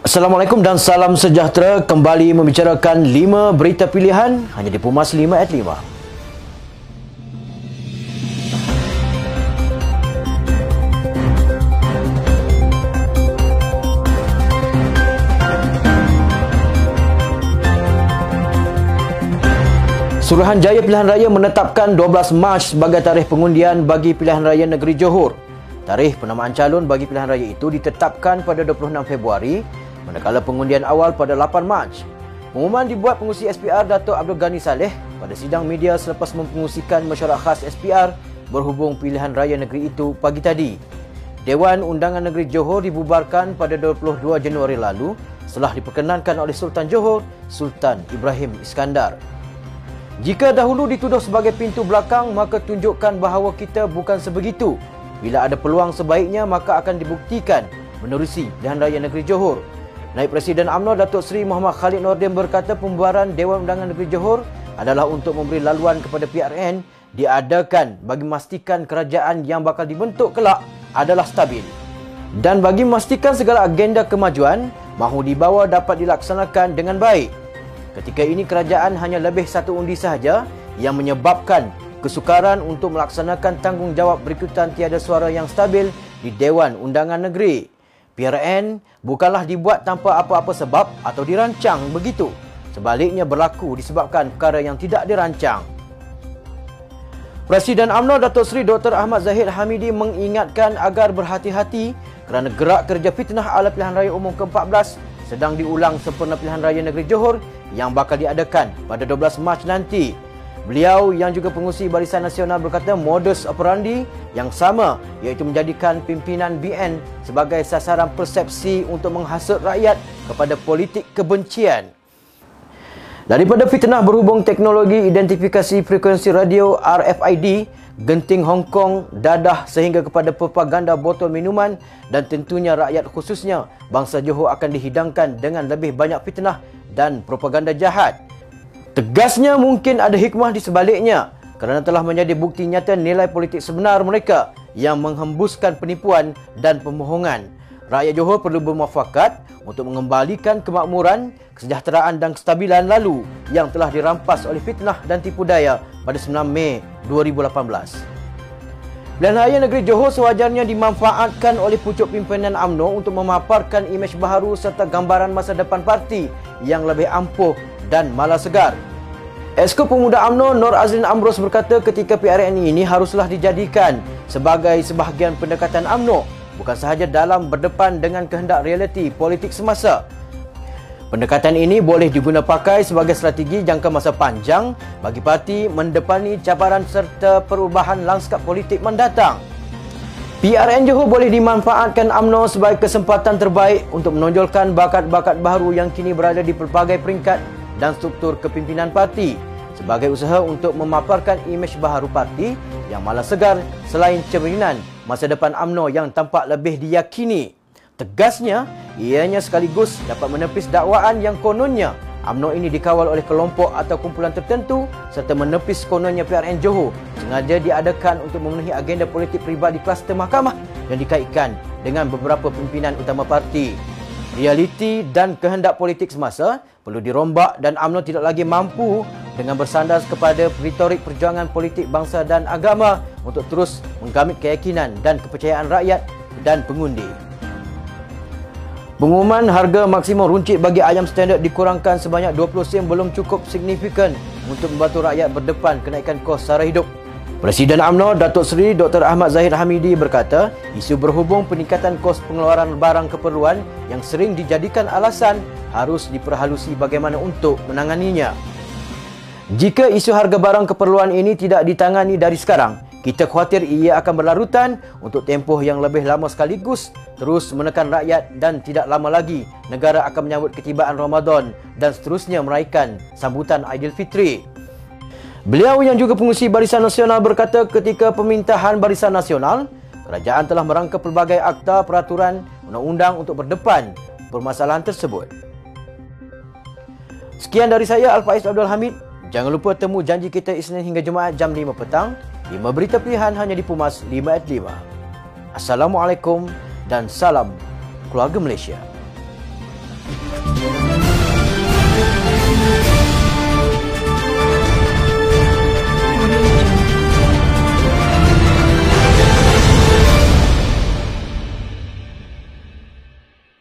Assalamualaikum dan salam sejahtera kembali membicarakan 5 berita pilihan hanya di Pumas 5 at 5. Suruhanjaya Pilihan Raya menetapkan 12 Mac sebagai tarikh pengundian bagi Pilihan Raya Negeri Johor. Tarikh penamaan calon bagi Pilihan Raya itu ditetapkan pada 26 Februari manakala pengundian awal pada 8 Mac. Pengumuman dibuat pengusi SPR Datuk Abdul Ghani Saleh pada sidang media selepas mempengusikan mesyuarat khas SPR berhubung pilihan raya negeri itu pagi tadi. Dewan Undangan Negeri Johor dibubarkan pada 22 Januari lalu setelah diperkenankan oleh Sultan Johor, Sultan Ibrahim Iskandar. Jika dahulu dituduh sebagai pintu belakang, maka tunjukkan bahawa kita bukan sebegitu. Bila ada peluang sebaiknya, maka akan dibuktikan menerusi pilihan raya negeri Johor. Naib Presiden UMNO Datuk Seri Muhammad Khalid Nordin berkata pembubaran Dewan Undangan Negeri Johor adalah untuk memberi laluan kepada PRN diadakan bagi memastikan kerajaan yang bakal dibentuk kelak adalah stabil. Dan bagi memastikan segala agenda kemajuan mahu dibawa dapat dilaksanakan dengan baik. Ketika ini kerajaan hanya lebih satu undi sahaja yang menyebabkan kesukaran untuk melaksanakan tanggungjawab berikutan tiada suara yang stabil di Dewan Undangan Negeri. PRN bukanlah dibuat tanpa apa-apa sebab atau dirancang begitu. Sebaliknya berlaku disebabkan perkara yang tidak dirancang. Presiden UMNO Datuk Seri Dr. Ahmad Zahid Hamidi mengingatkan agar berhati-hati kerana gerak kerja fitnah ala pilihan raya umum ke-14 sedang diulang sempurna pilihan raya negeri Johor yang bakal diadakan pada 12 Mac nanti. Beliau yang juga pengusi Barisan Nasional berkata modus operandi yang sama iaitu menjadikan pimpinan BN sebagai sasaran persepsi untuk menghasut rakyat kepada politik kebencian. Daripada fitnah berhubung teknologi identifikasi frekuensi radio RFID, genting Hong Kong, dadah sehingga kepada propaganda botol minuman dan tentunya rakyat khususnya bangsa Johor akan dihidangkan dengan lebih banyak fitnah dan propaganda jahat. Tegasnya mungkin ada hikmah di sebaliknya kerana telah menjadi bukti nyata nilai politik sebenar mereka yang menghembuskan penipuan dan pembohongan. Rakyat Johor perlu bermuafakat untuk mengembalikan kemakmuran, kesejahteraan dan kestabilan lalu yang telah dirampas oleh fitnah dan tipu daya pada 9 Mei 2018. Pilihan Raya Negeri Johor sewajarnya dimanfaatkan oleh pucuk pimpinan AMNO untuk memaparkan imej baharu serta gambaran masa depan parti yang lebih ampuh dan malah segar. Esko Pemuda AMNO Nur Azrin Amros berkata ketika PRN ini haruslah dijadikan sebagai sebahagian pendekatan AMNO bukan sahaja dalam berdepan dengan kehendak realiti politik semasa. Pendekatan ini boleh diguna pakai sebagai strategi jangka masa panjang bagi parti mendepani cabaran serta perubahan lanskap politik mendatang. PRN Johor boleh dimanfaatkan AMNO sebagai kesempatan terbaik untuk menonjolkan bakat-bakat baru yang kini berada di pelbagai peringkat dan struktur kepimpinan parti sebagai usaha untuk memaparkan imej baharu parti yang malah segar selain cerminan masa depan AMNO yang tampak lebih diyakini. Tegasnya, ianya sekaligus dapat menepis dakwaan yang kononnya AMNO ini dikawal oleh kelompok atau kumpulan tertentu serta menepis kononnya PRN Johor sengaja diadakan untuk memenuhi agenda politik peribadi kluster mahkamah yang dikaitkan dengan beberapa pimpinan utama parti. Realiti dan kehendak politik semasa perlu dirombak dan UMNO tidak lagi mampu dengan bersandar kepada retorik perjuangan politik bangsa dan agama untuk terus menggamit keyakinan dan kepercayaan rakyat dan pengundi. Pengumuman harga maksimum runcit bagi ayam standard dikurangkan sebanyak 20 sen belum cukup signifikan untuk membantu rakyat berdepan kenaikan kos sara hidup. Presiden AMNO Datuk Seri Dr. Ahmad Zahid Hamidi berkata, isu berhubung peningkatan kos pengeluaran barang keperluan yang sering dijadikan alasan harus diperhalusi bagaimana untuk menanganinya. Jika isu harga barang keperluan ini tidak ditangani dari sekarang, kita khawatir ia akan berlarutan untuk tempoh yang lebih lama sekaligus terus menekan rakyat dan tidak lama lagi negara akan menyambut ketibaan Ramadan dan seterusnya meraihkan sambutan Aidilfitri. Beliau yang juga pengusi Barisan Nasional berkata ketika pemintahan Barisan Nasional, kerajaan telah merangka pelbagai akta peraturan undang-undang untuk berdepan permasalahan tersebut. Sekian dari saya Al-Faiz Abdul Hamid. Jangan lupa temu janji kita Isnin hingga Jumaat jam 5 petang. 5 berita pilihan hanya di Pumas 5 at 5. Assalamualaikum dan salam keluarga Malaysia.